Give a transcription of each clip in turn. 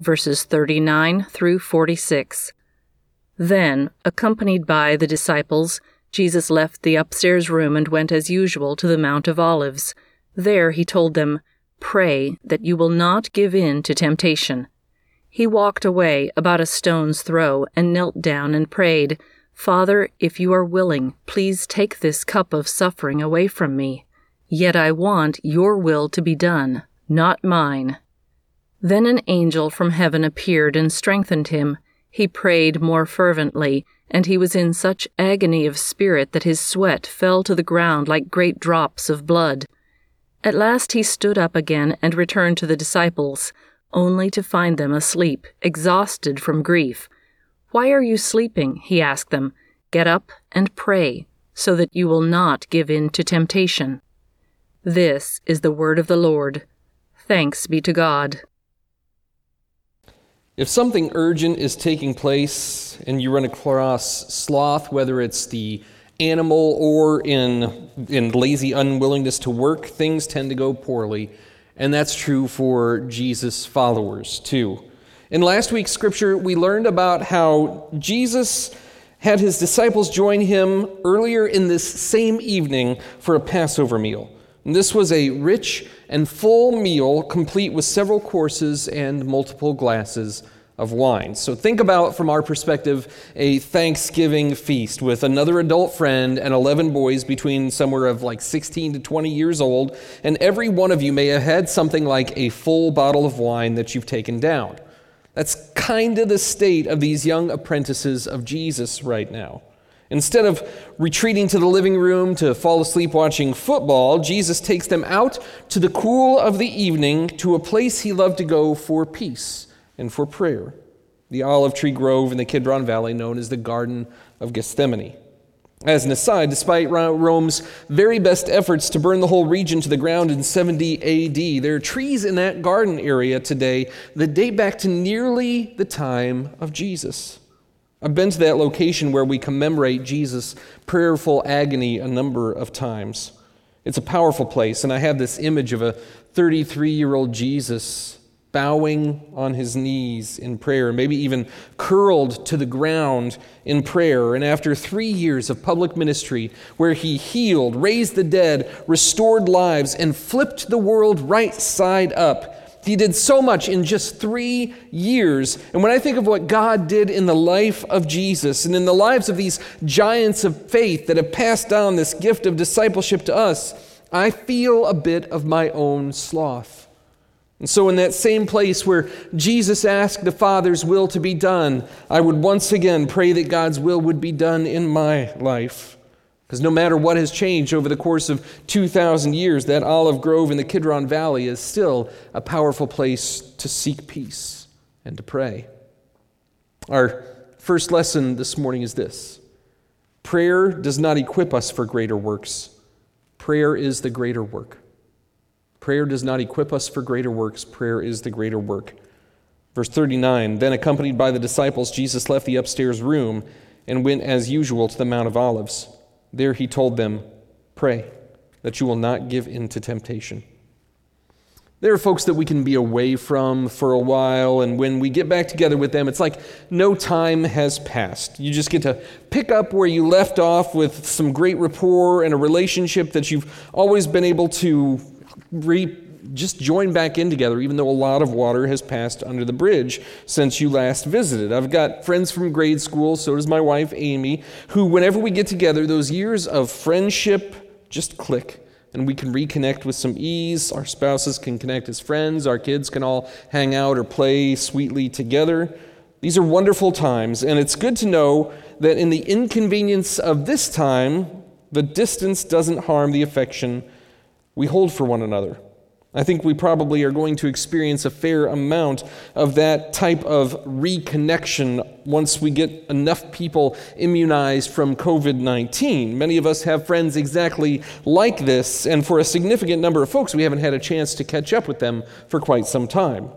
verses 39 through 46. Then, accompanied by the disciples, Jesus left the upstairs room and went as usual to the Mount of Olives. There he told them, Pray that you will not give in to temptation. He walked away about a stone's throw and knelt down and prayed, Father, if you are willing, please take this cup of suffering away from me. Yet I want your will to be done, not mine. Then an angel from heaven appeared and strengthened him. He prayed more fervently, and he was in such agony of spirit that his sweat fell to the ground like great drops of blood. At last he stood up again and returned to the disciples, only to find them asleep, exhausted from grief. Why are you sleeping? he asked them. Get up and pray, so that you will not give in to temptation. This is the word of the Lord. Thanks be to God. If something urgent is taking place and you run across sloth, whether it's the animal or in, in lazy unwillingness to work, things tend to go poorly. And that's true for Jesus' followers too. In last week's scripture, we learned about how Jesus had his disciples join him earlier in this same evening for a Passover meal. And this was a rich and full meal, complete with several courses and multiple glasses of wine. So think about, from our perspective, a Thanksgiving feast with another adult friend and 11 boys between somewhere of like 16 to 20 years old, and every one of you may have had something like a full bottle of wine that you've taken down. That's kind of the state of these young apprentices of Jesus right now. Instead of retreating to the living room to fall asleep watching football, Jesus takes them out to the cool of the evening to a place he loved to go for peace and for prayer the olive tree grove in the Kidron Valley, known as the Garden of Gethsemane. As an aside, despite Rome's very best efforts to burn the whole region to the ground in 70 AD, there are trees in that garden area today that date back to nearly the time of Jesus. I've been to that location where we commemorate Jesus' prayerful agony a number of times. It's a powerful place, and I have this image of a 33 year old Jesus bowing on his knees in prayer, maybe even curled to the ground in prayer. And after three years of public ministry, where he healed, raised the dead, restored lives, and flipped the world right side up, he did so much in just three years. And when I think of what God did in the life of Jesus and in the lives of these giants of faith that have passed down this gift of discipleship to us, I feel a bit of my own sloth. And so, in that same place where Jesus asked the Father's will to be done, I would once again pray that God's will would be done in my life. Because no matter what has changed over the course of 2,000 years, that olive grove in the Kidron Valley is still a powerful place to seek peace and to pray. Our first lesson this morning is this prayer does not equip us for greater works, prayer is the greater work. Prayer does not equip us for greater works, prayer is the greater work. Verse 39 Then, accompanied by the disciples, Jesus left the upstairs room and went as usual to the Mount of Olives. There he told them, Pray that you will not give in to temptation. There are folks that we can be away from for a while, and when we get back together with them, it's like no time has passed. You just get to pick up where you left off with some great rapport and a relationship that you've always been able to re- just join back in together, even though a lot of water has passed under the bridge since you last visited. I've got friends from grade school, so does my wife Amy, who, whenever we get together, those years of friendship just click and we can reconnect with some ease. Our spouses can connect as friends, our kids can all hang out or play sweetly together. These are wonderful times, and it's good to know that in the inconvenience of this time, the distance doesn't harm the affection we hold for one another. I think we probably are going to experience a fair amount of that type of reconnection once we get enough people immunized from COVID 19. Many of us have friends exactly like this, and for a significant number of folks, we haven't had a chance to catch up with them for quite some time.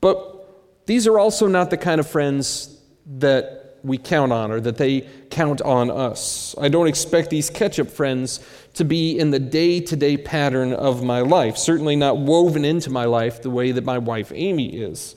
But these are also not the kind of friends that we count on or that they count on us. I don't expect these catch up friends to be in the day to day pattern of my life, certainly not woven into my life the way that my wife Amy is.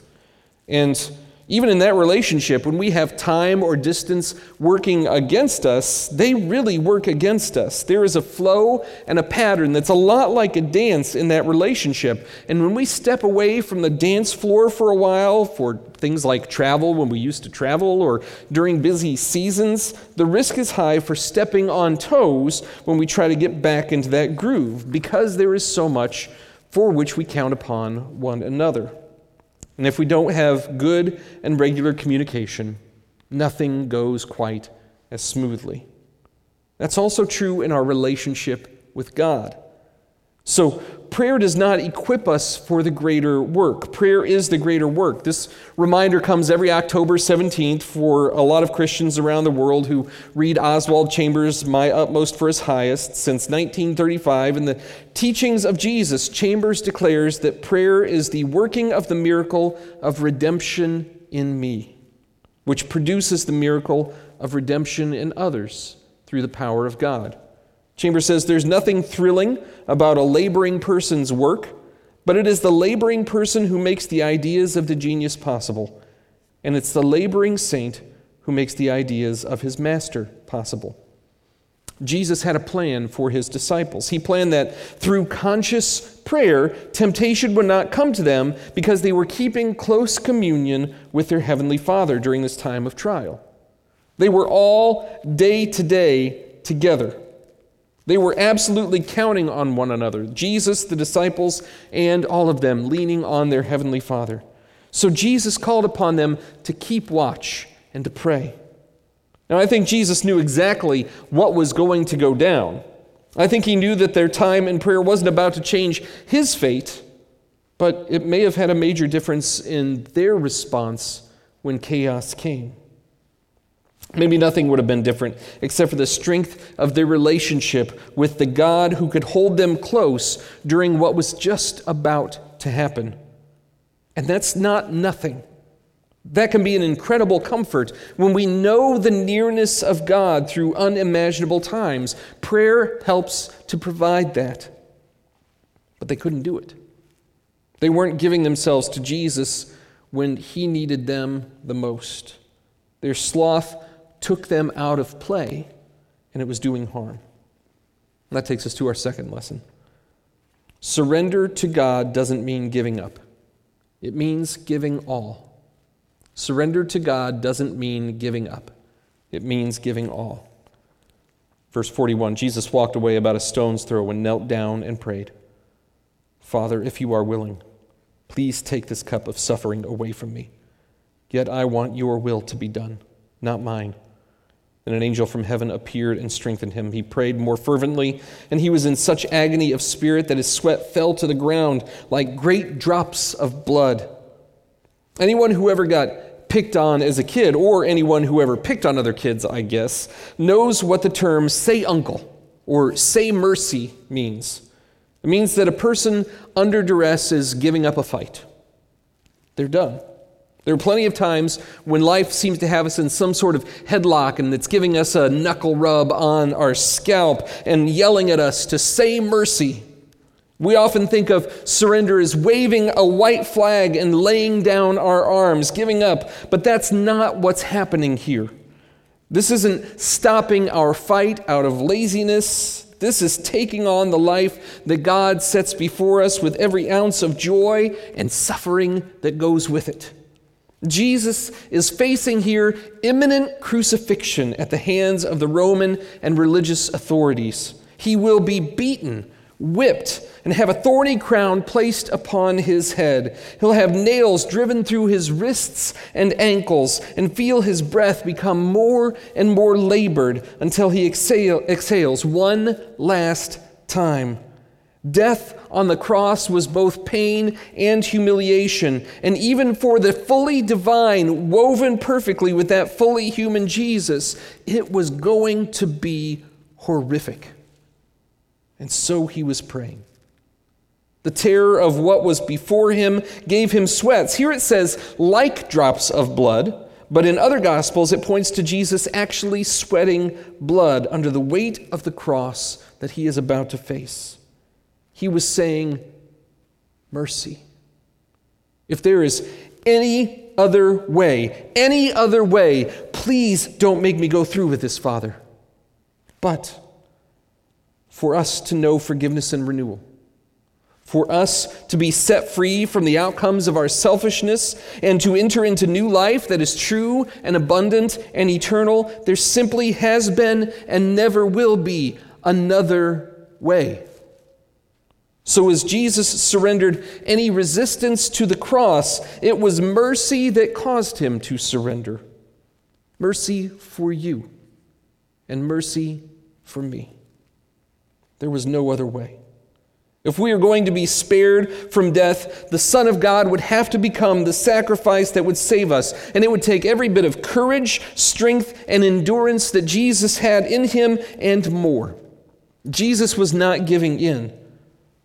And even in that relationship, when we have time or distance working against us, they really work against us. There is a flow and a pattern that's a lot like a dance in that relationship. And when we step away from the dance floor for a while, for things like travel, when we used to travel, or during busy seasons, the risk is high for stepping on toes when we try to get back into that groove because there is so much for which we count upon one another. And if we don't have good and regular communication, nothing goes quite as smoothly. That's also true in our relationship with God. So, prayer does not equip us for the greater work. Prayer is the greater work. This reminder comes every October 17th for a lot of Christians around the world who read Oswald Chambers' My Utmost for His Highest. Since 1935, in the teachings of Jesus, Chambers declares that prayer is the working of the miracle of redemption in me, which produces the miracle of redemption in others through the power of God. Chambers says there's nothing thrilling about a laboring person's work, but it is the laboring person who makes the ideas of the genius possible. And it's the laboring saint who makes the ideas of his master possible. Jesus had a plan for his disciples. He planned that through conscious prayer, temptation would not come to them because they were keeping close communion with their heavenly Father during this time of trial. They were all day to day together. They were absolutely counting on one another Jesus, the disciples, and all of them leaning on their heavenly Father. So Jesus called upon them to keep watch and to pray. Now, I think Jesus knew exactly what was going to go down. I think he knew that their time in prayer wasn't about to change his fate, but it may have had a major difference in their response when chaos came. Maybe nothing would have been different except for the strength of their relationship with the God who could hold them close during what was just about to happen. And that's not nothing. That can be an incredible comfort when we know the nearness of God through unimaginable times. Prayer helps to provide that. But they couldn't do it. They weren't giving themselves to Jesus when He needed them the most. Their sloth took them out of play, and it was doing harm. that takes us to our second lesson. Surrender to God doesn't mean giving up, it means giving all. Surrender to God doesn't mean giving up, it means giving all. Verse 41 Jesus walked away about a stone's throw and knelt down and prayed, Father, if you are willing, please take this cup of suffering away from me. Yet I want your will to be done, not mine. Then an angel from heaven appeared and strengthened him. He prayed more fervently, and he was in such agony of spirit that his sweat fell to the ground like great drops of blood. Anyone who ever got picked on as a kid, or anyone who ever picked on other kids, I guess, knows what the term say uncle or say mercy means. It means that a person under duress is giving up a fight. They're done. There are plenty of times when life seems to have us in some sort of headlock and it's giving us a knuckle rub on our scalp and yelling at us to say mercy. We often think of surrender as waving a white flag and laying down our arms, giving up, but that's not what's happening here. This isn't stopping our fight out of laziness. This is taking on the life that God sets before us with every ounce of joy and suffering that goes with it. Jesus is facing here imminent crucifixion at the hands of the Roman and religious authorities. He will be beaten, whipped, and have a thorny crown placed upon his head. He'll have nails driven through his wrists and ankles, and feel his breath become more and more labored until he exhale, exhales one last time. Death on the cross was both pain and humiliation. And even for the fully divine, woven perfectly with that fully human Jesus, it was going to be horrific. And so he was praying. The terror of what was before him gave him sweats. Here it says, like drops of blood. But in other Gospels, it points to Jesus actually sweating blood under the weight of the cross that he is about to face. He was saying, Mercy. If there is any other way, any other way, please don't make me go through with this, Father. But for us to know forgiveness and renewal, for us to be set free from the outcomes of our selfishness and to enter into new life that is true and abundant and eternal, there simply has been and never will be another way. So, as Jesus surrendered any resistance to the cross, it was mercy that caused him to surrender. Mercy for you and mercy for me. There was no other way. If we are going to be spared from death, the Son of God would have to become the sacrifice that would save us. And it would take every bit of courage, strength, and endurance that Jesus had in him and more. Jesus was not giving in,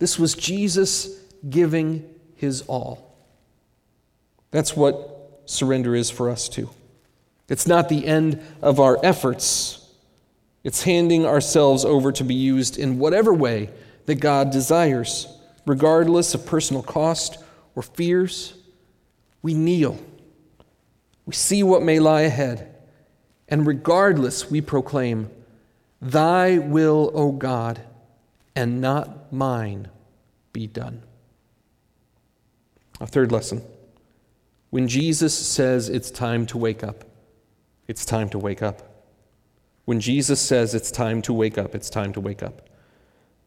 this was Jesus giving his all. That's what surrender is for us, too. It's not the end of our efforts, it's handing ourselves over to be used in whatever way that God desires, regardless of personal cost or fears. We kneel. We see what may lie ahead. And regardless, we proclaim, Thy will, O God, and not mine, be done. A third lesson. When Jesus says it's time to wake up, it's time to wake up. When Jesus says it's time to wake up, it's time to wake up.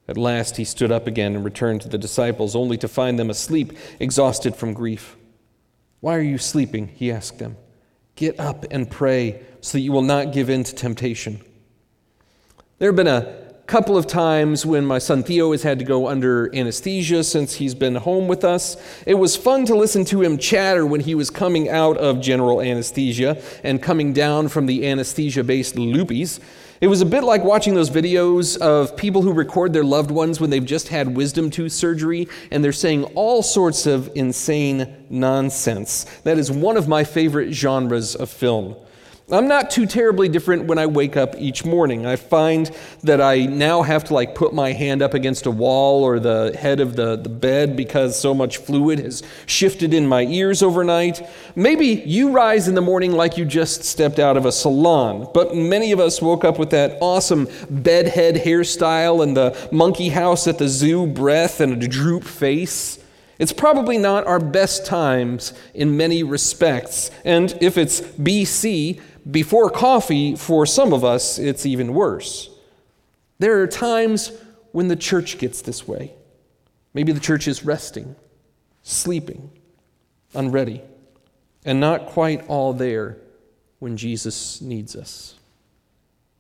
At last he stood up again and returned to the disciples, only to find them asleep, exhausted from grief. Why are you sleeping? He asked them. Get up and pray so that you will not give in to temptation. There have been a couple of times when my son Theo has had to go under anesthesia since he's been home with us. It was fun to listen to him chatter when he was coming out of general anesthesia and coming down from the anesthesia based loopies. It was a bit like watching those videos of people who record their loved ones when they've just had wisdom tooth surgery and they're saying all sorts of insane nonsense. That is one of my favorite genres of film. I'm not too terribly different when I wake up each morning. I find that I now have to like put my hand up against a wall or the head of the, the bed because so much fluid has shifted in my ears overnight. Maybe you rise in the morning like you just stepped out of a salon, but many of us woke up with that awesome bedhead hairstyle and the monkey house at the zoo breath and a droop face. It's probably not our best times in many respects. And if it's BC, before coffee, for some of us, it's even worse. There are times when the church gets this way. Maybe the church is resting, sleeping, unready, and not quite all there when Jesus needs us.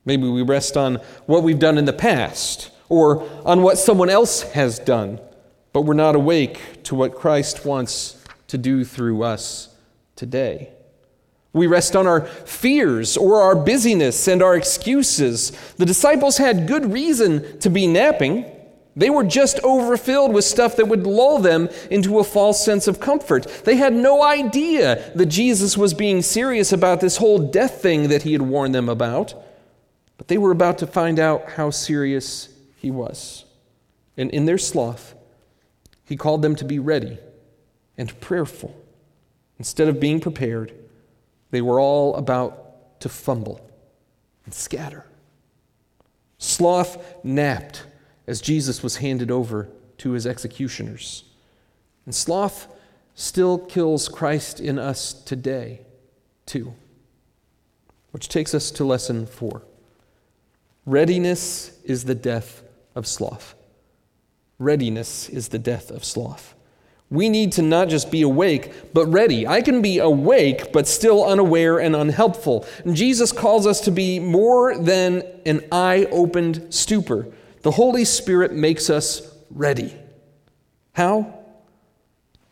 Maybe we rest on what we've done in the past or on what someone else has done, but we're not awake to what Christ wants to do through us today. We rest on our fears or our busyness and our excuses. The disciples had good reason to be napping. They were just overfilled with stuff that would lull them into a false sense of comfort. They had no idea that Jesus was being serious about this whole death thing that he had warned them about. But they were about to find out how serious he was. And in their sloth, he called them to be ready and prayerful instead of being prepared they were all about to fumble and scatter. Sloth napped as Jesus was handed over to his executioners. And sloth still kills Christ in us today, too. Which takes us to lesson four Readiness is the death of sloth. Readiness is the death of sloth. We need to not just be awake, but ready. I can be awake, but still unaware and unhelpful. And Jesus calls us to be more than an eye opened stupor. The Holy Spirit makes us ready. How?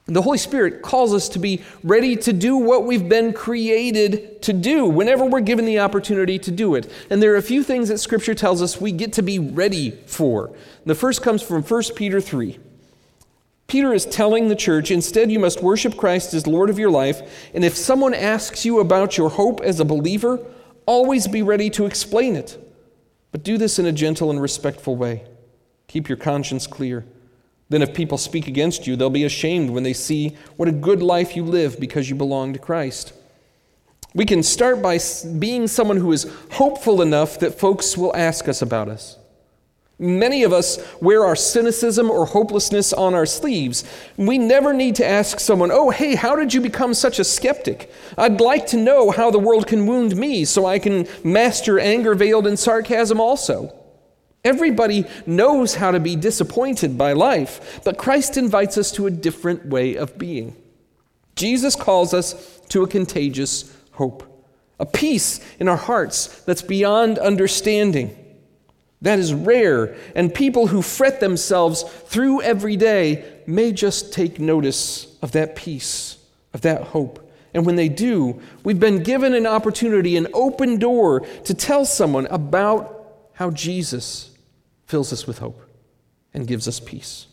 The Holy Spirit calls us to be ready to do what we've been created to do whenever we're given the opportunity to do it. And there are a few things that Scripture tells us we get to be ready for. The first comes from 1 Peter 3. Peter is telling the church instead, you must worship Christ as Lord of your life. And if someone asks you about your hope as a believer, always be ready to explain it. But do this in a gentle and respectful way. Keep your conscience clear. Then, if people speak against you, they'll be ashamed when they see what a good life you live because you belong to Christ. We can start by being someone who is hopeful enough that folks will ask us about us. Many of us wear our cynicism or hopelessness on our sleeves. We never need to ask someone, Oh, hey, how did you become such a skeptic? I'd like to know how the world can wound me so I can master anger veiled in sarcasm also. Everybody knows how to be disappointed by life, but Christ invites us to a different way of being. Jesus calls us to a contagious hope, a peace in our hearts that's beyond understanding. That is rare, and people who fret themselves through every day may just take notice of that peace, of that hope. And when they do, we've been given an opportunity, an open door to tell someone about how Jesus fills us with hope and gives us peace.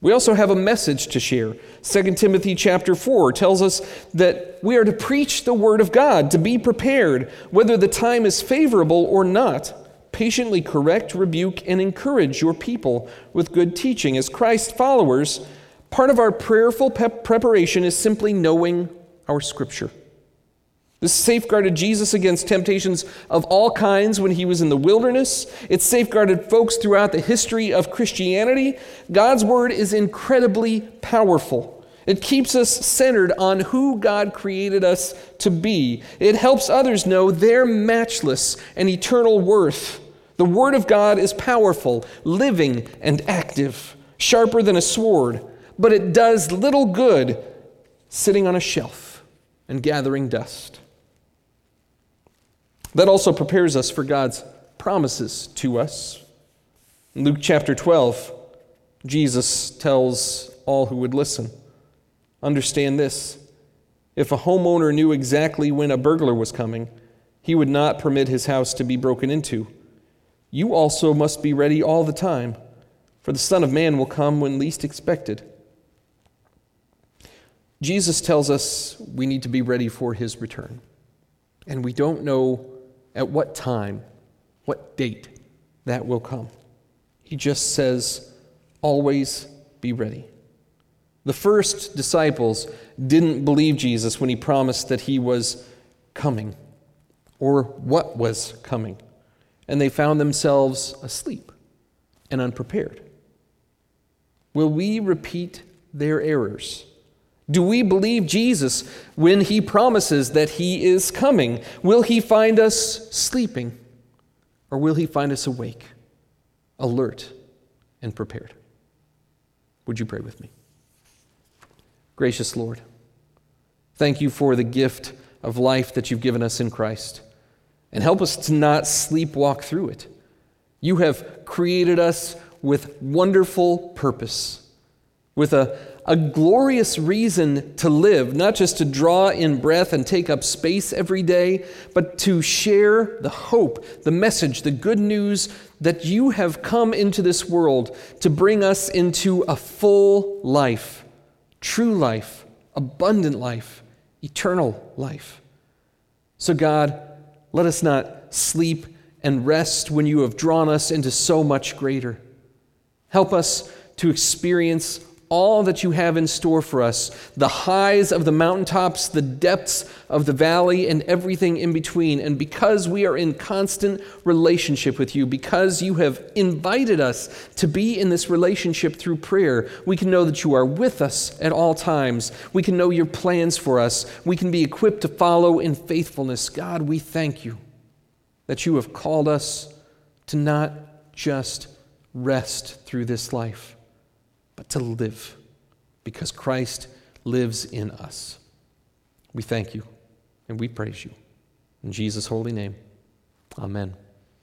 We also have a message to share. 2 Timothy chapter 4 tells us that we are to preach the word of God, to be prepared, whether the time is favorable or not patiently correct, rebuke, and encourage your people with good teaching. As Christ followers, part of our prayerful preparation is simply knowing our Scripture. This safeguarded Jesus against temptations of all kinds when he was in the wilderness. It safeguarded folks throughout the history of Christianity. God's Word is incredibly powerful. It keeps us centered on who God created us to be. It helps others know their matchless and eternal worth. The Word of God is powerful, living, and active, sharper than a sword, but it does little good sitting on a shelf and gathering dust. That also prepares us for God's promises to us. In Luke chapter 12, Jesus tells all who would listen Understand this if a homeowner knew exactly when a burglar was coming, he would not permit his house to be broken into you also must be ready all the time, for the Son of Man will come when least expected. Jesus tells us we need to be ready for his return. And we don't know at what time, what date that will come. He just says, always be ready. The first disciples didn't believe Jesus when he promised that he was coming or what was coming and they found themselves asleep and unprepared. Will we repeat their errors? Do we believe Jesus when he promises that he is coming? Will he find us sleeping or will he find us awake, alert, and prepared? Would you pray with me? Gracious Lord, thank you for the gift of life that you've given us in Christ and help us to not sleepwalk through it. You have created us with wonderful purpose, with a, a glorious reason to live, not just to draw in breath and take up space every day, but to share the hope, the message, the good news that you have come into this world to bring us into a full life, true life, abundant life, eternal life. So, God, let us not sleep and rest when you have drawn us into so much greater. Help us to experience all that you have in store for us the highs of the mountaintops, the depths of the valley, and everything in between. And because we are in constant relationship with you, because you have invited us to be in this relationship through prayer, we can know that you are with us at all times. We can know your plans for us. We can be equipped to follow in faithfulness. God, we thank you that you have called us to not just rest through this life but to live because Christ lives in us. We thank you and we praise you. In Jesus' holy name, amen.